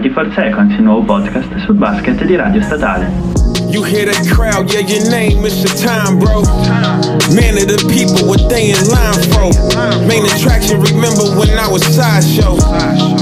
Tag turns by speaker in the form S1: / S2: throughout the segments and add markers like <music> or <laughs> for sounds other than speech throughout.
S1: 24 Seconds, il nuovo podcast sul basket di Radio Statale. You hear that crowd, yeah, your name is your time, bro. Man of the people, what they in line for. Main attraction, remember when I was sideshow.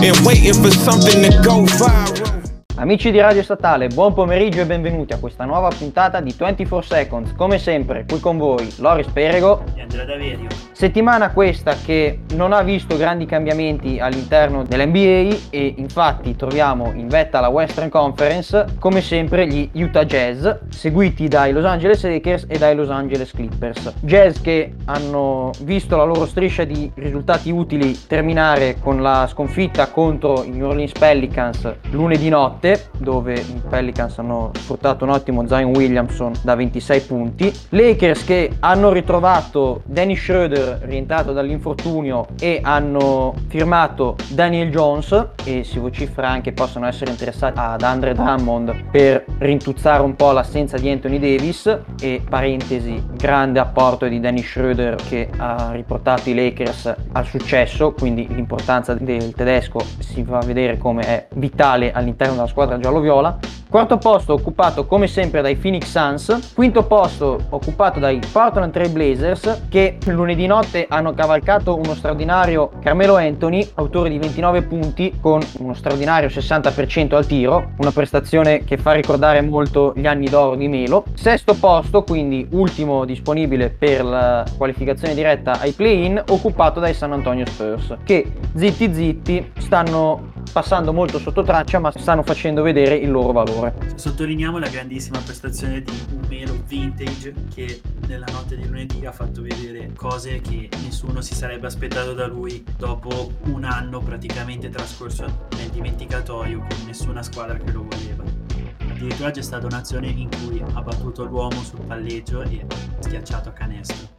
S1: And waiting for something to go viral. Amici di Radio Statale, buon pomeriggio e benvenuti a questa nuova puntata di 24 Seconds. Come sempre, qui con voi Loris Perego
S2: e Andrea Daverio.
S1: Settimana questa che non ha visto grandi cambiamenti all'interno dell'NBA e infatti troviamo in vetta la Western Conference, come sempre gli Utah Jazz, seguiti dai Los Angeles Lakers e dai Los Angeles Clippers. Jazz che hanno visto la loro striscia di risultati utili terminare con la sconfitta contro i New Orleans Pelicans lunedì notte partite dove i Pelicans hanno sfruttato un ottimo Zion Williamson da 26 punti. Lakers che hanno ritrovato Danny Schroeder rientrato dall'infortunio e hanno firmato Daniel Jones e si vocifera anche possono essere interessati ad Andre Drummond per rintuzzare un po' l'assenza di Anthony Davis e parentesi grande apporto di Danny Schroeder che ha riportato i Lakers al successo quindi l'importanza del tedesco si va a vedere come è vitale all'interno della squadra giallo-viola. Quarto posto occupato come sempre dai Phoenix Suns. Quinto posto occupato dai Portland Trail Blazers che lunedì notte hanno cavalcato uno straordinario Carmelo Anthony, autore di 29 punti con uno straordinario 60% al tiro, una prestazione che fa ricordare molto gli anni d'oro di Melo. Sesto posto, quindi ultimo disponibile per la qualificazione diretta ai play-in, occupato dai San Antonio Spurs che zitti zitti stanno passando molto sotto traccia ma stanno facendo vedere il loro valore.
S2: Sottolineiamo la grandissima prestazione di un Melo vintage che nella notte di lunedì ha fatto vedere cose che nessuno si sarebbe aspettato da lui dopo un anno praticamente trascorso nel dimenticatoio con nessuna squadra che lo voleva. Addirittura c'è stata un'azione in cui ha battuto l'uomo sul palleggio e schiacciato a canestro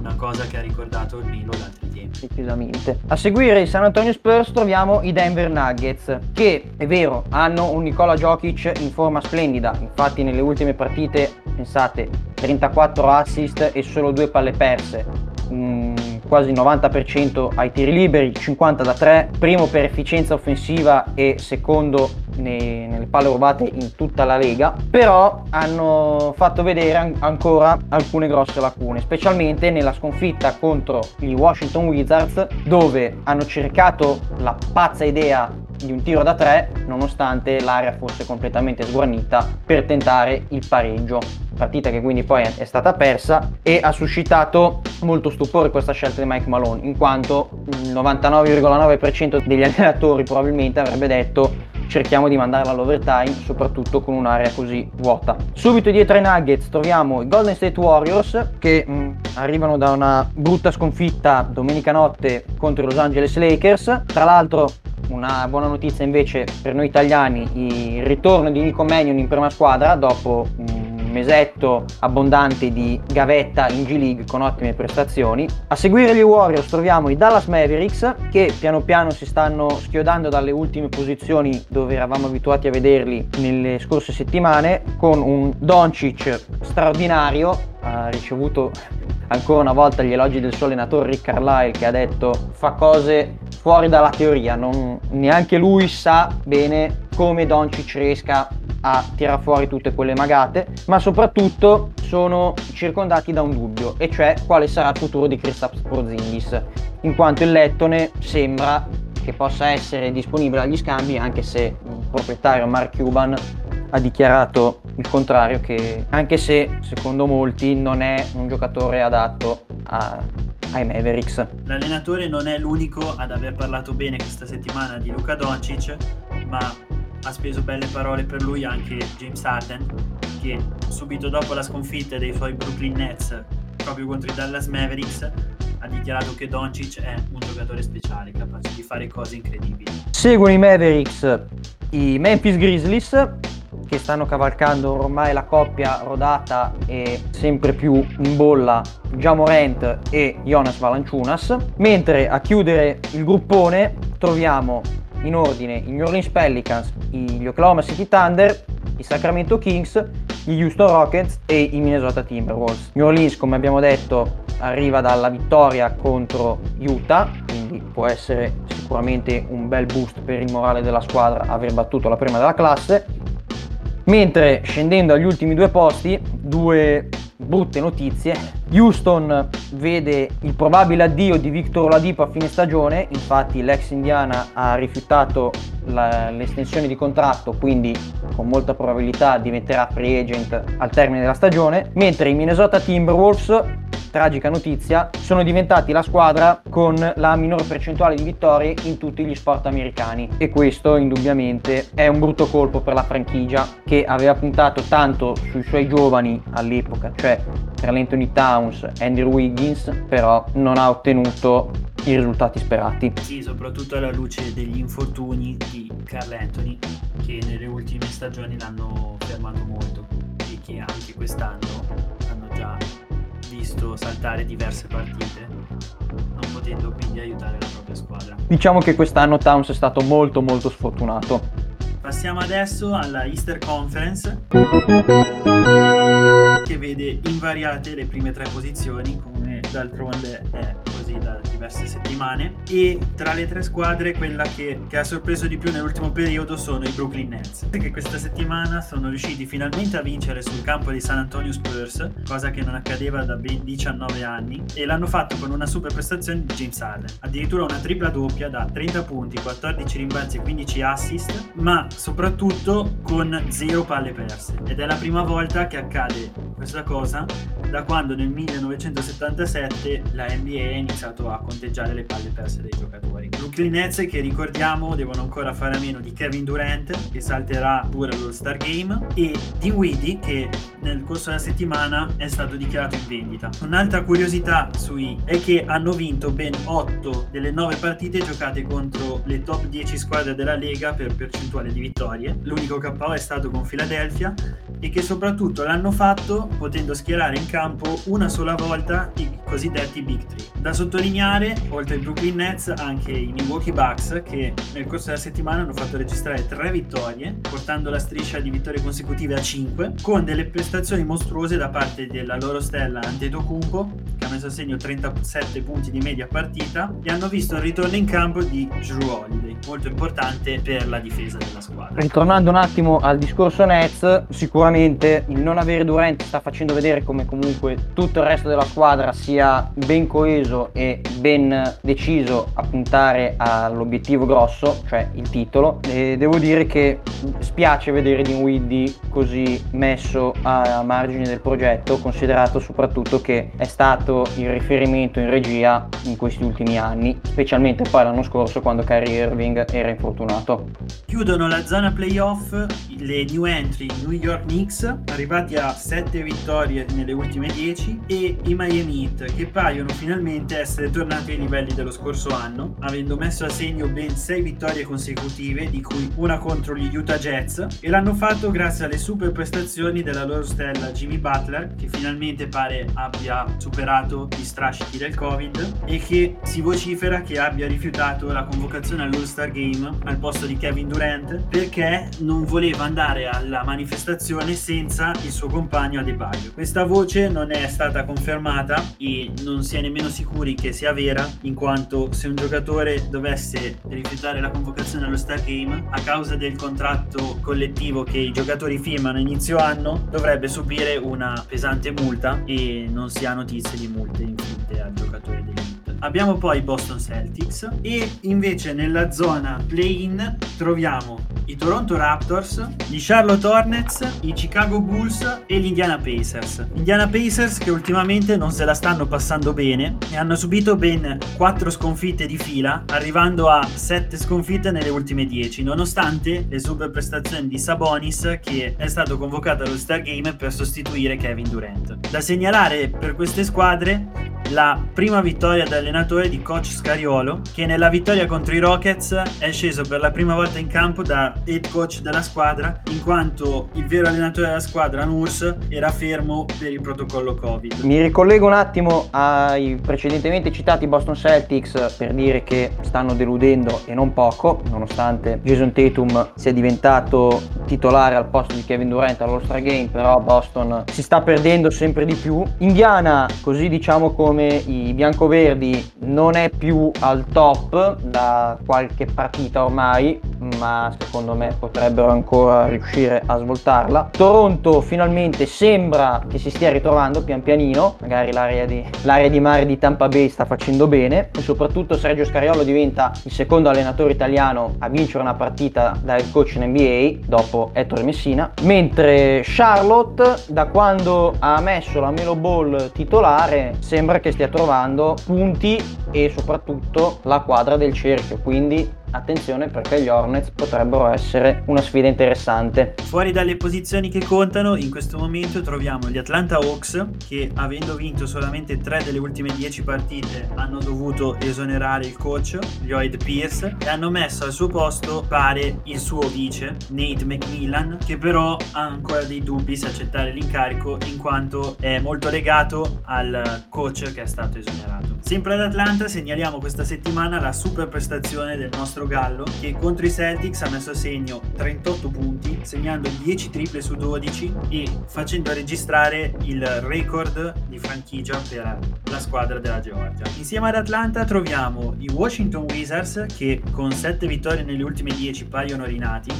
S2: una cosa che ha ricordato il Milo d'altri tempi.
S1: Decisamente. A seguire i San Antonio Spurs troviamo i Denver Nuggets, che è vero, hanno un Nicola Jokic in forma splendida, infatti nelle ultime partite, pensate, 34 assist e solo due palle perse. Mm, quasi 90% ai tiri liberi, 50 da 3, primo per efficienza offensiva e secondo nei, nelle palle rubate in tutta la lega, però hanno fatto vedere an- ancora alcune grosse lacune, specialmente nella sconfitta contro gli Washington Wizards, dove hanno cercato la pazza idea di un tiro da 3, nonostante l'area fosse completamente sguarnita per tentare il pareggio. Partita che quindi poi è stata persa e ha suscitato molto stupore questa scelta di Mike Malone in quanto il 99,9% degli allenatori probabilmente avrebbe detto cerchiamo di mandarla all'overtime, soprattutto con un'area così vuota. Subito dietro ai Nuggets troviamo i Golden State Warriors che mh, mm, arrivano da una brutta sconfitta domenica notte contro i Los Angeles Lakers. Tra l'altro una buona notizia invece per noi italiani, il ritorno di Nico Mannion in prima squadra dopo un mesetto abbondante di gavetta in G League con ottime prestazioni. A seguire gli Warriors troviamo i Dallas Mavericks che piano piano si stanno schiodando dalle ultime posizioni dove eravamo abituati a vederli nelle scorse settimane con un Doncic straordinario, ha ricevuto ancora una volta gli elogi del suo allenatore Rick Carlisle che ha detto fa cose fuori dalla teoria, non, neanche lui sa bene come Doncic riesca a tirare fuori tutte quelle magate, ma soprattutto sono circondati da un dubbio, e cioè quale sarà il futuro di Kristaps Porzingis, in quanto il Lettone sembra che possa essere disponibile agli scambi, anche se il proprietario Mark Cuban ha dichiarato il contrario, che anche se secondo molti non è un giocatore adatto a, ai Mavericks.
S2: L'allenatore non è l'unico ad aver parlato bene questa settimana di Luca Doncic, ma ha speso belle parole per lui anche James Harden che subito dopo la sconfitta dei suoi Brooklyn Nets proprio contro i Dallas Mavericks ha dichiarato che Doncic è un giocatore speciale capace di fare cose incredibili.
S1: Seguono i Mavericks i Memphis Grizzlies che stanno cavalcando ormai la coppia rodata e sempre più in bolla Jamorant e Jonas Valanciunas mentre a chiudere il gruppone troviamo in ordine i New Orleans Pelicans, gli Oklahoma City Thunder, i Sacramento Kings, gli Houston Rockets e i Minnesota Timberwolves. New Orleans, come abbiamo detto, arriva dalla vittoria contro Utah, quindi può essere sicuramente un bel boost per il morale della squadra aver battuto la prima della classe. Mentre scendendo agli ultimi due posti, due brutte notizie. Houston vede il probabile addio di Victor Oladipo a fine stagione, infatti l'ex Indiana ha rifiutato la, l'estensione di contratto, quindi con molta probabilità diventerà free agent al termine della stagione, mentre i Minnesota Timberwolves tragica notizia, sono diventati la squadra con la minor percentuale di vittorie in tutti gli sport americani e questo indubbiamente è un brutto colpo per la franchigia che aveva puntato tanto sui suoi giovani all'epoca, cioè Carl Anthony Towns, Andrew Wiggins, però non ha ottenuto i risultati sperati.
S2: Sì, soprattutto alla luce degli infortuni di Carl Anthony che nelle ultime stagioni l'hanno fermato molto e che anche quest'anno hanno già visto saltare diverse partite, non potendo quindi aiutare la propria squadra.
S1: Diciamo che quest'anno Towns è stato molto molto sfortunato.
S2: Passiamo adesso alla Easter Conference che vede invariate le prime tre posizioni d'altronde è così da diverse settimane. E tra le tre squadre quella che, che, ha sorpreso di più nell'ultimo periodo sono i Brooklyn Nets. Che questa settimana sono riusciti finalmente a vincere sul campo di San Antonio Spurs cosa che non accadeva da ben 19 anni e l'hanno fatto con una super prestazione di James Harden. Addirittura una tripla doppia da 30 punti 14 rimbalzi e 15 assist ma soprattutto con zero palle perse. Ed è la prima volta che accade questa cosa da quando nel 1977 la NBA ha iniziato a conteggiare le palle perse dei giocatori. Brooklyn Nets che ricordiamo devono ancora fare a meno di Kevin Durant che salterà pure all'All-Star Game e di Weedy che nel corso della settimana è stato dichiarato in vendita. Un'altra curiosità sui è che hanno vinto ben 8 delle 9 partite giocate contro le top 10 squadre della Lega per percentuale di vittorie. L'unico KO è stato con Philadelphia e che soprattutto l'hanno fatto potendo schierare in campo una sola volta i cosiddetti Big Three. Da sottolineare, oltre ai Brooklyn Nets, anche i Milwaukee Bucks che nel corso della settimana hanno fatto registrare tre vittorie, portando la striscia di vittorie consecutive a 5, con delle prestazioni mostruose da parte della loro stella Antetokounmpo, che ha messo a segno 37 punti di media partita, e hanno visto il ritorno in campo di Drew Holiday, molto importante per la difesa della squadra.
S1: Ritornando un attimo al discorso Nets, sicuramente il non avere Durant sta facendo vedere come comunque tutto il resto della squadra sia ben coeso e ben deciso a puntare all'obiettivo grosso, cioè il titolo. E devo dire che spiace vedere Dinwiddie così messo a margine del progetto, considerato soprattutto che è stato il riferimento in regia in questi ultimi anni, specialmente poi l'anno scorso quando Kyrie Irving era infortunato.
S2: Chiudono la zona playoff le new entry New York Knicks, arrivati a 7 vittorie nelle ultime 10, e i Miami Heat, che paiono finalmente essere tornati ai livelli dello scorso anno, avendo messo a segno ben 6 vittorie consecutive, di cui una contro gli Utah Jets, e l'hanno fatto grazie alle super prestazioni della loro stella Jimmy Butler, che finalmente pare abbia superato gli strascichi del Covid e che si vocifera che abbia rifiutato la convocazione all'All-Star Game al posto di Kevin Durant perché non voleva andare alla manifestazione senza il suo compagno Adebayo. Questa voce non è stata confermata e non si è nemmeno sicuri che sia vera, in quanto se un giocatore dovesse rifiutare la convocazione allo Star Game a causa del contratto collettivo che i giocatori firmano a inizio anno, dovrebbe subire una pesante multa e non si ha notizie di multe inflitte al giocatore Abbiamo poi i Boston Celtics e invece nella zona play-in troviamo i Toronto Raptors, gli Charlotte Hornets, i Chicago Bulls e gli Indiana Pacers. Indiana Pacers che ultimamente non se la stanno passando bene e hanno subito ben 4 sconfitte di fila, arrivando a 7 sconfitte nelle ultime 10, nonostante le super prestazioni di Sabonis che è stato convocato allo Star Game per sostituire Kevin Durant. Da segnalare per queste squadre la prima vittoria da allenatore di coach Scariolo, che nella vittoria contro i Rockets è sceso per la prima volta in campo da head coach della squadra, in quanto il vero allenatore della squadra, Nurs, era fermo per il protocollo Covid.
S1: Mi ricollego un attimo ai precedentemente citati Boston Celtics per dire che stanno deludendo e non poco, nonostante Jason Tatum sia diventato titolare al posto di Kevin Durant all'All-Star Game, però Boston si sta perdendo sempre di più. Indiana, così diciamo come i biancoverdi, non è più al top da qualche partita ormai, ma secondo me potrebbero ancora riuscire a svoltarla. Toronto finalmente sembra che si stia ritrovando pian pianino, magari l'area di, l'area di mare di Tampa Bay sta facendo bene e soprattutto Sergio Scariolo diventa il secondo allenatore italiano a vincere una partita da head coach in NBA dopo Ettore Messina, mentre Charlotte da quando ha messo la Melo Ball titolare sembra che stia trovando punti e soprattutto la quadra del cerchio, quindi attenzione perché gli Hornets potrebbero essere una sfida interessante.
S2: Fuori dalle posizioni che contano, in questo momento troviamo gli Atlanta Hawks che avendo vinto solamente 3 delle ultime 10 partite hanno dovuto esonerare il coach Lloyd Pierce e hanno messo al suo posto pare il suo vice Nate McMillan che però ha ancora dei dubbi se accettare l'incarico in quanto è molto legato al coach che è stato esonerato. Sempre ad Atlanta segnaliamo questa settimana la super prestazione del nostro nostro Gallo che contro i Celtics ha messo a segno 38 punti, segnando 10 triple su 12 e facendo registrare il record di franchigia per la squadra della Georgia. Insieme ad Atlanta troviamo i Washington Wizards che con 7 vittorie nelle ultime 10 paiono rinati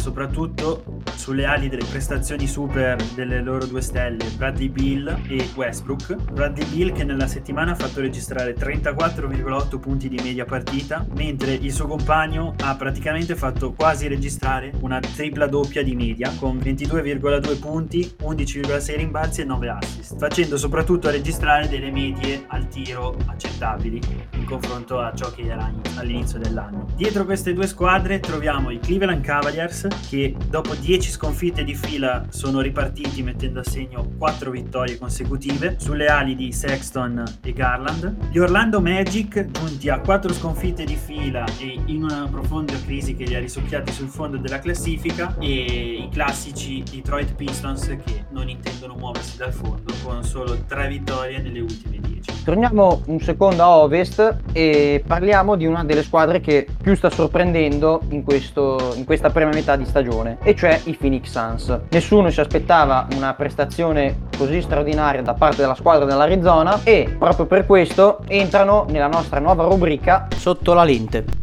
S2: soprattutto sulle ali delle prestazioni super delle loro due stelle, Bradley Bill e Westbrook. Bradley Bill che nella settimana ha fatto registrare 34,8 punti di media partita, mentre il suo compagno ha praticamente fatto quasi registrare una tripla doppia di media con 22,2 punti, 11,6 rimbalzi e 9 assist, facendo soprattutto registrare delle medie al tiro accettabili in confronto a ciò che era all'inizio dell'anno. Dietro queste due squadre troviamo i Cleveland Cavaliers che dopo 10 sconfitte di fila sono ripartiti mettendo a segno 4 vittorie consecutive sulle ali di Sexton e Garland. Gli Orlando Magic giunti a 4 sconfitte di fila e in una profonda crisi che li ha risucchiati sul fondo della classifica e i classici Detroit Pistons che non intendono muoversi dal fondo con solo 3 vittorie nelle ultime 10.
S1: Torniamo un secondo a ovest e parliamo di una delle squadre che più sta sorprendendo in, questo, in questa prima metà di stagione, e cioè i Phoenix Suns. Nessuno si aspettava una prestazione così straordinaria da parte della squadra dell'Arizona e proprio per questo entrano nella nostra nuova rubrica Sotto la lente.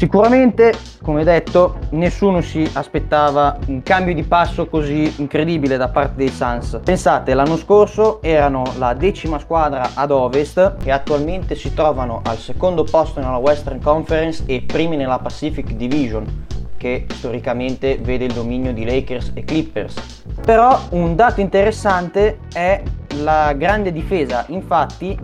S1: Sicuramente come detto, nessuno si aspettava un cambio di passo così incredibile da parte dei Suns. Pensate, l'anno scorso erano la decima squadra ad ovest e attualmente si trovano al secondo posto nella Western Conference e primi nella Pacific Division che storicamente vede il dominio di Lakers e Clippers. Però un dato interessante è la grande difesa, infatti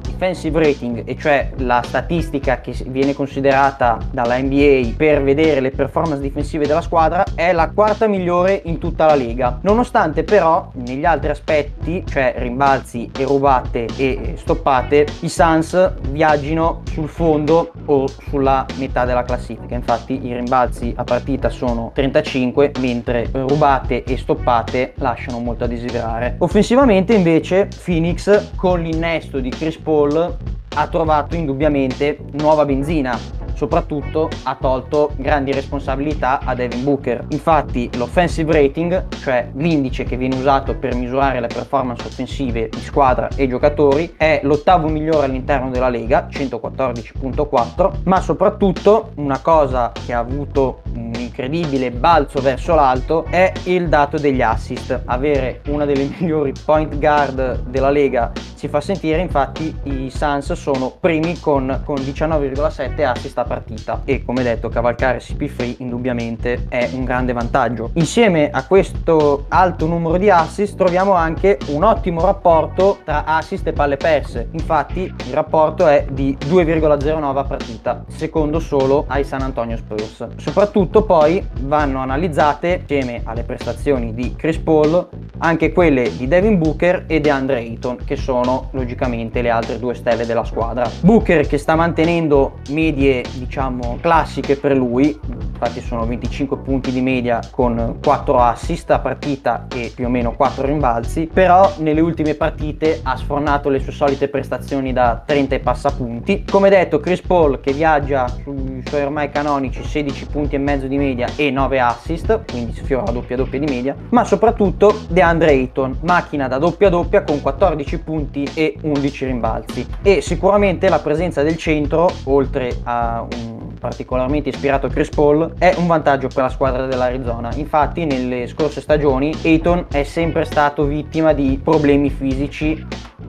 S1: defensive rating, e cioè la statistica che viene considerata dalla NBA per vedere le performance difensive della squadra, è la quarta migliore in tutta la lega. Nonostante però negli altri aspetti, cioè rimbalzi e rubate e stoppate, i Suns viaggino sul fondo o sulla metà della classifica. Infatti i rimbalzi a partita sono 35, mentre rubate e stoppate lasciano molto a desiderare. Offensivamente invece Phoenix con l'innesto di Chris Paul ha trovato indubbiamente nuova benzina soprattutto ha tolto grandi responsabilità a Devin Booker. Infatti l'offensive rating, cioè l'indice che viene usato per misurare le performance offensive di squadra e giocatori, è l'ottavo migliore all'interno della Lega, 114.4, ma soprattutto una cosa che ha avuto un incredibile balzo verso l'alto è il dato degli assist. Avere una delle <laughs> migliori point guard della Lega si fa sentire, infatti i Suns sono primi con, con 19,7 assist a partita e come detto cavalcare CP3 indubbiamente è un grande vantaggio. Insieme a questo alto numero di assist troviamo anche un ottimo rapporto tra assist e palle perse. Infatti il rapporto è di 2,09 a partita, secondo solo ai San Antonio Spurs. Soprattutto poi vanno analizzate insieme alle prestazioni di Chris Paul anche quelle di Devin Booker e DeAndre Ayton, che sono logicamente le altre due stelle della squadra. Booker che sta mantenendo medie, diciamo, classiche per lui, infatti sono 25 punti di media con 4 assist a partita e più o meno 4 rimbalzi, però nelle ultime partite ha sfornato le sue solite prestazioni da 30 e passa punti. Come detto, Chris Paul che viaggia sui suoi ormai canonici 16 punti e mezzo di media e 9 assist, quindi sfiora la doppia doppia di media, ma soprattutto DeAndre Ayton, macchina da doppia doppia con 14 punti e 11 rimbalzi. E sicuramente la presenza del centro, oltre a un particolarmente ispirato Chris Paul, è un vantaggio per la squadra dell'Arizona. Infatti nelle scorse stagioni Ayton è sempre stato vittima di problemi fisici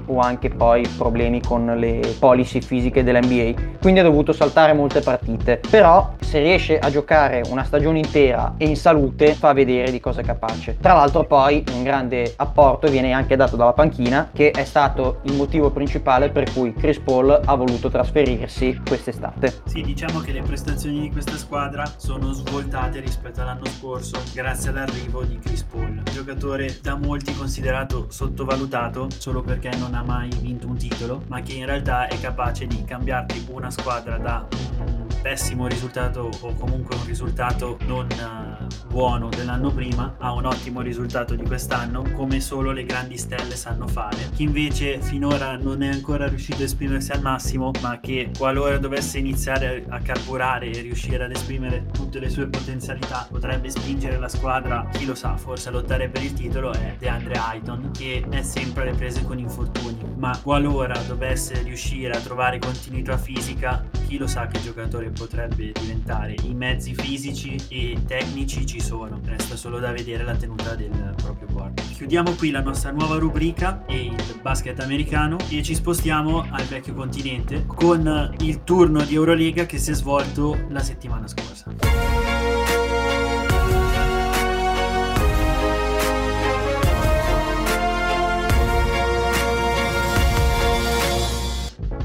S1: o anche poi problemi con le policy fisiche dell'NBA, quindi ha dovuto saltare molte partite. Però se riesce a giocare una stagione intera e in salute fa vedere di cosa è capace. Tra l'altro poi un grande apporto viene anche dato dalla panchina, che è stato il motivo principale per cui Chris Paul ha voluto trasferirsi quest'estate.
S2: Sì, diciamo che le prestazioni di questa squadra sono svoltate rispetto all'anno scorso grazie all'arrivo di Chris Paul, giocatore da molti considerato sottovalutato solo perché non ha mai vinto un titolo, ma che in realtà è capace di cambiarti una squadra da un pessimo risultato o comunque un risultato non uh, buono dell'anno prima a un ottimo risultato di quest'anno, come solo le grandi stelle sanno fare. Chi invece finora non è ancora riuscito a esprimersi al massimo, ma che qualora dovesse iniziare a carburare e riuscire ad esprimere tutte le sue potenzialità, potrebbe spingere la squadra, chi lo sa, forse a lottare per il titolo, è DeAndre Ayton, che è sempre alle prese con infortuni. Ma qualora dovesse riuscire a trovare continuità fisica, chi lo sa che giocatore potrebbe diventare. I mezzi fisici e tecnici ci sono, resta solo da vedere la tenuta del proprio corpo. Chiudiamo qui la nostra nuova rubrica e il basket americano e ci spostiamo al vecchio continente con il turno di Euroliga che si è svolto la settimana scorsa.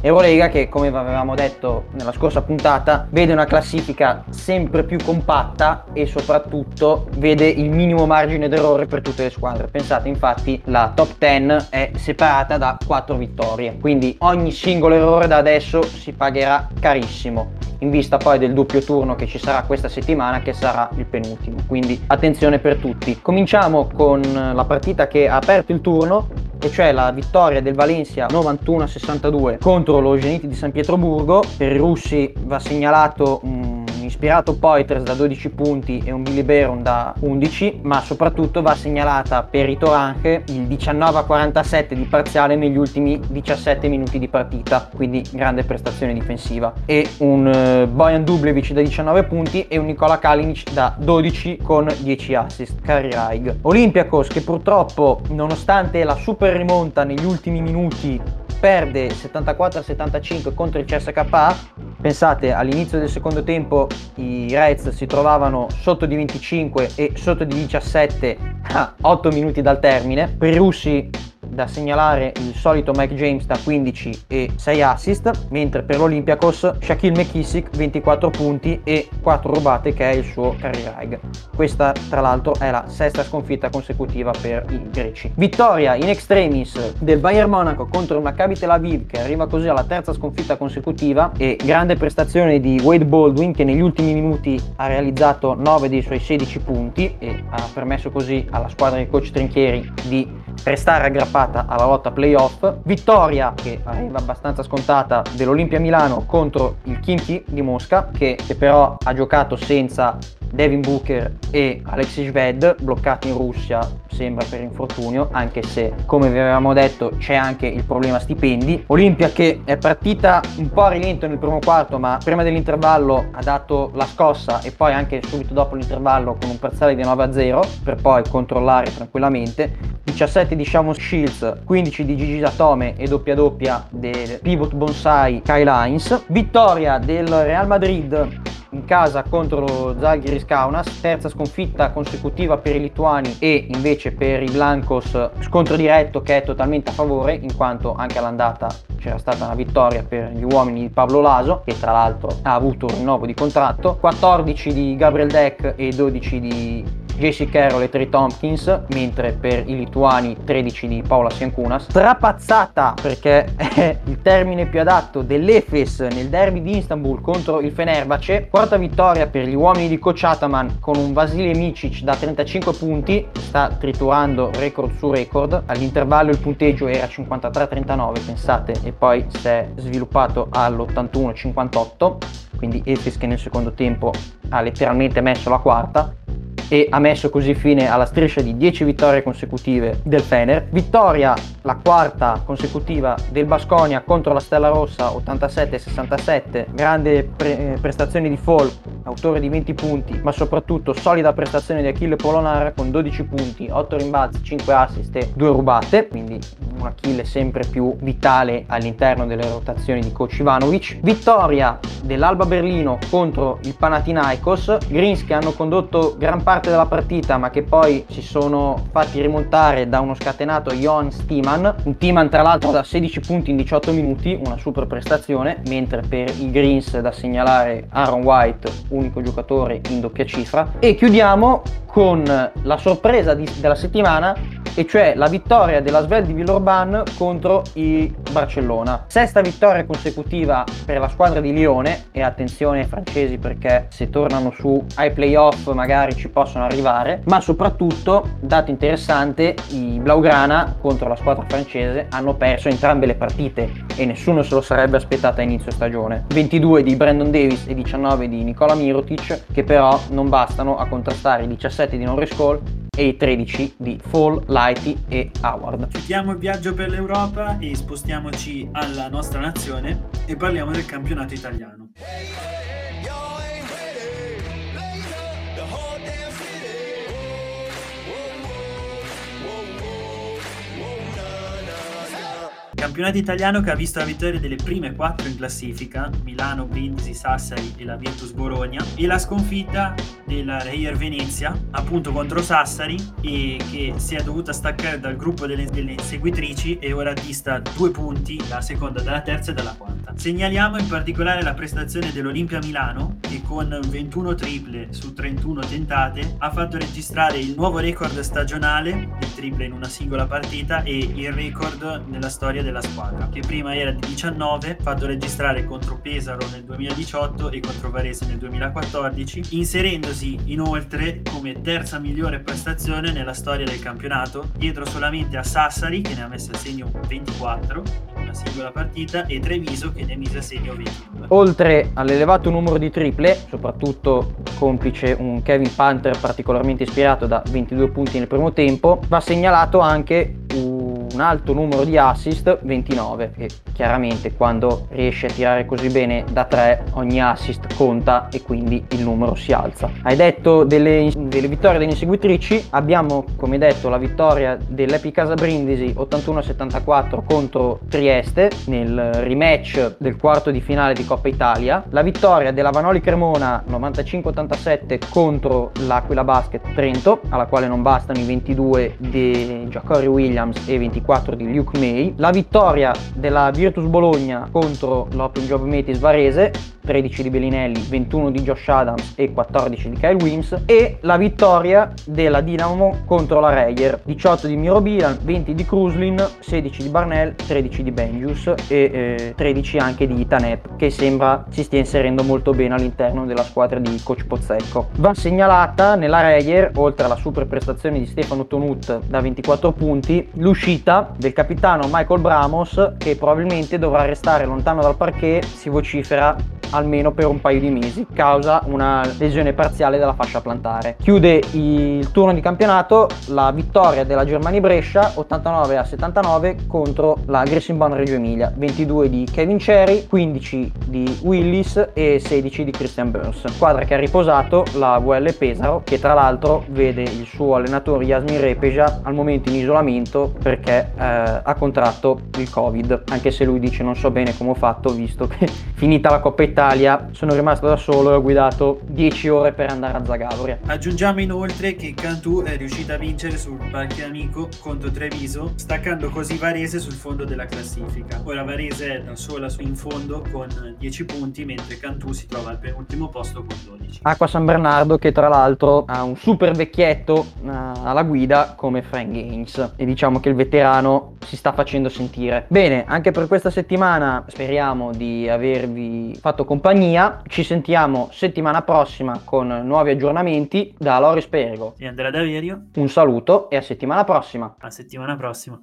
S1: Eurolega che come avevamo detto nella scorsa puntata vede una classifica sempre più compatta e soprattutto vede il minimo margine d'errore per tutte le squadre. Pensate infatti la top 10 è separata da 4 vittorie, quindi ogni singolo errore da adesso si pagherà carissimo in vista poi del doppio turno che ci sarà questa settimana che sarà il penultimo. Quindi attenzione per tutti. Cominciamo con la partita che ha aperto il turno e cioè la vittoria del Valencia 91-62 contro lo Zenit di San Pietroburgo. Per i russi va segnalato un ispirato Poiters da 12 punti e un Billy Baron da 11, ma soprattutto va segnalata per i Toranche il 19-47 di parziale negli ultimi 17 minuti di partita, quindi grande prestazione difensiva. E un uh, Bojan Dublevic da 19 punti e un Nicola Kalinic da 12 con 10 assist, Cari Raig. Olympiakos che purtroppo, nonostante la super rimonta negli ultimi minuti perde 74-75 contro il CSKA. Pensate, all'inizio del secondo tempo i Reds si trovavano sotto di 25 e sotto di 17 a 8 minuti dal termine. Per i russi da segnalare il solito Mike James da 15 e 6 assist, mentre per l'Olympiakos Shaquille McKissick 24 punti e 4 rubate che è il suo career high. Questa tra l'altro è la sesta sconfitta consecutiva per i greci. Vittoria in extremis del Bayern Monaco contro il Maccabi Tel Aviv che arriva così alla terza sconfitta consecutiva e grande prestazione di Wade Baldwin che negli ultimi minuti ha realizzato 9 dei suoi 16 punti e ha permesso così alla squadra di coach Trinchieri di restare aggrappata alla lotta playoff. Vittoria che arriva abbastanza scontata dell'Olimpia Milano contro il Kimchi di Mosca che, che però ha giocato senza Devin Booker e Alexis Sved bloccati in Russia sembra per infortunio anche se come vi avevamo detto c'è anche il problema stipendi. Olimpia che è partita un po' a rilento nel primo quarto ma prima dell'intervallo ha dato la scossa e poi anche subito dopo l'intervallo con un parziale di 9 a 0 per poi controllare tranquillamente. 17 di Shamos Shields 15 di Gigi Datome e doppia doppia del pivot bonsai Kyle Hines. Vittoria del Real Madrid in casa contro Zalgiris Kaunas, terza sconfitta consecutiva per i lituani e invece per i Blancos scontro diretto che è totalmente a favore in quanto anche all'andata c'era stata una vittoria per gli uomini di Pablo Laso che tra l'altro ha avuto un rinnovo di contratto, 14 di Gabriel Deck e 12 di JC Carroll e Trey Tompkins, mentre per i lituani 13 di Paola Siancunas. Strapazzata perché <laughs> è il termine più adatto dell'Efes nel derby di Istanbul contro il Fenerbahce. Quarta vittoria per gli uomini di Coach Ataman con un Vasile Micic da 35 punti, sta triturando record su record. All'intervallo il punteggio era 53-39, pensate, e poi si è sviluppato all'81-58, quindi Efes che nel secondo tempo ha letteralmente messo la quarta e ha messo così fine alla striscia di 10 vittorie consecutive del Fener. Vittoria, la quarta consecutiva del Basconia contro la Stella Rossa 87-67, grande pre- prestazione di Fall, autore di 20 punti, ma soprattutto solida prestazione di Achille Polonara con 12 punti, 8 rimbalzi, 5 assist e 2 rubate, quindi un Achille sempre più vitale all'interno delle rotazioni di coach Ivanovic. Vittoria dell'Alba Berlino contro il Panathinaikos, Greens che hanno condotto gran parte della partita ma che poi si sono fatti rimontare da uno scatenato Johan Stiman, un Timan tra l'altro da 16 punti in 18 minuti, una super prestazione, mentre per i Greens da segnalare Aaron White, unico giocatore in doppia cifra. E chiudiamo con la sorpresa di, della settimana e cioè la vittoria della Svel di Villeurbanne contro il Barcellona. Sesta vittoria consecutiva per la squadra di Lione e attenzione ai francesi perché se tornano su ai playoff magari ci possono arrivare, ma soprattutto, dato interessante, i Blaugrana contro la squadra francese hanno perso entrambe le partite e nessuno se lo sarebbe aspettato a inizio stagione. 22 di Brandon Davis e 19 di Nicola Mirotic che però non bastano a contrastare i 17 di Norris Cole e i 13 di Fall, Lighty e Howard.
S2: Chiudiamo il viaggio per l'Europa e spostiamoci alla nostra nazione e parliamo del campionato italiano. Campionato italiano che ha visto la vittoria delle prime quattro in classifica, Milano, Brindisi, Sassari e la Virtus Bologna, e la sconfitta della Reyer Venezia, appunto contro Sassari, e che si è dovuta staccare dal gruppo delle, delle inseguitrici e ora dista due punti, la seconda dalla terza e dalla quarta. Segnaliamo in particolare la prestazione dell'Olimpia Milano, che con 21 triple su 31 tentate ha fatto registrare il nuovo record stagionale di triple in una singola partita e il record nella storia del della squadra, che prima era di 19, fatto registrare contro Pesaro nel 2018 e contro Varese nel 2014, inserendosi inoltre come terza migliore prestazione nella storia del campionato, dietro solamente a Sassari che ne ha messo a segno 24 in una singola partita e Treviso che ne mise a segno 22.
S1: Oltre all'elevato numero di triple, soprattutto complice un Kevin Panther particolarmente ispirato da 22 punti nel primo tempo, va segnalato anche un un alto numero di assist, 29, e chiaramente quando riesci a tirare così bene da 3 ogni assist conta e quindi il numero si alza. Hai detto delle, delle vittorie delle inseguitrici, abbiamo come detto la vittoria dell'Epicasa Brindisi 81-74 contro Trieste nel rematch del quarto di finale di Coppa Italia, la vittoria della Vanoli Cremona 95-87 contro l'Aquila Basket Trento, alla quale non bastano i 22 di Giacory Williams e 24 24 di Luke May, la vittoria della Virtus Bologna contro l'Open Job Metis Varese 13 di Bellinelli, 21 di Josh Adams e 14 di Kyle Wims e la vittoria della Dinamo contro la Reyer, 18 di Miro Bilan, 20 di Kruslin, 16 di Barnell, 13 di Benjus e eh, 13 anche di Itanep che sembra si stia inserendo molto bene all'interno della squadra di coach Pozzecco. Va segnalata nella Reyer, oltre alla super prestazione di Stefano Tonut da 24 punti, l'uscita del capitano Michael Bramos che probabilmente dovrà restare lontano dal parquet, si vocifera almeno per un paio di mesi, causa una lesione parziale della fascia plantare. Chiude il turno di campionato la vittoria della Germania Brescia 89 a 79 contro la Grissingborn Reggio Emilia, 22 di Kevin Cherry, 15 di Willis e 16 di Christian Burns. Squadra che ha riposato la VL Pesaro che tra l'altro vede il suo allenatore Yasmin Repeja al momento in isolamento perché eh, ha contratto il Covid, anche se lui dice non so bene come ho fatto visto che <laughs> finita la Coppa Italia sono rimasto da solo e ho guidato 10 ore per andare a Zagabria.
S2: Aggiungiamo inoltre che Cantù è riuscita a vincere sul palchi amico contro Treviso, staccando così Varese sul fondo della classifica. Ora Varese è da sola in fondo con 10 punti, mentre Cantù si trova al penultimo posto con 12.
S1: Acqua San Bernardo che tra l'altro ha un super vecchietto uh, alla guida come Frank Gaines e diciamo che il veterano si sta facendo sentire. Bene, anche per questa settimana speriamo di avervi fatto compagnia. Ci sentiamo settimana prossima con nuovi aggiornamenti da Loris Pergo
S2: e Andrea Daverio.
S1: Un saluto e a settimana prossima.
S2: A settimana prossima.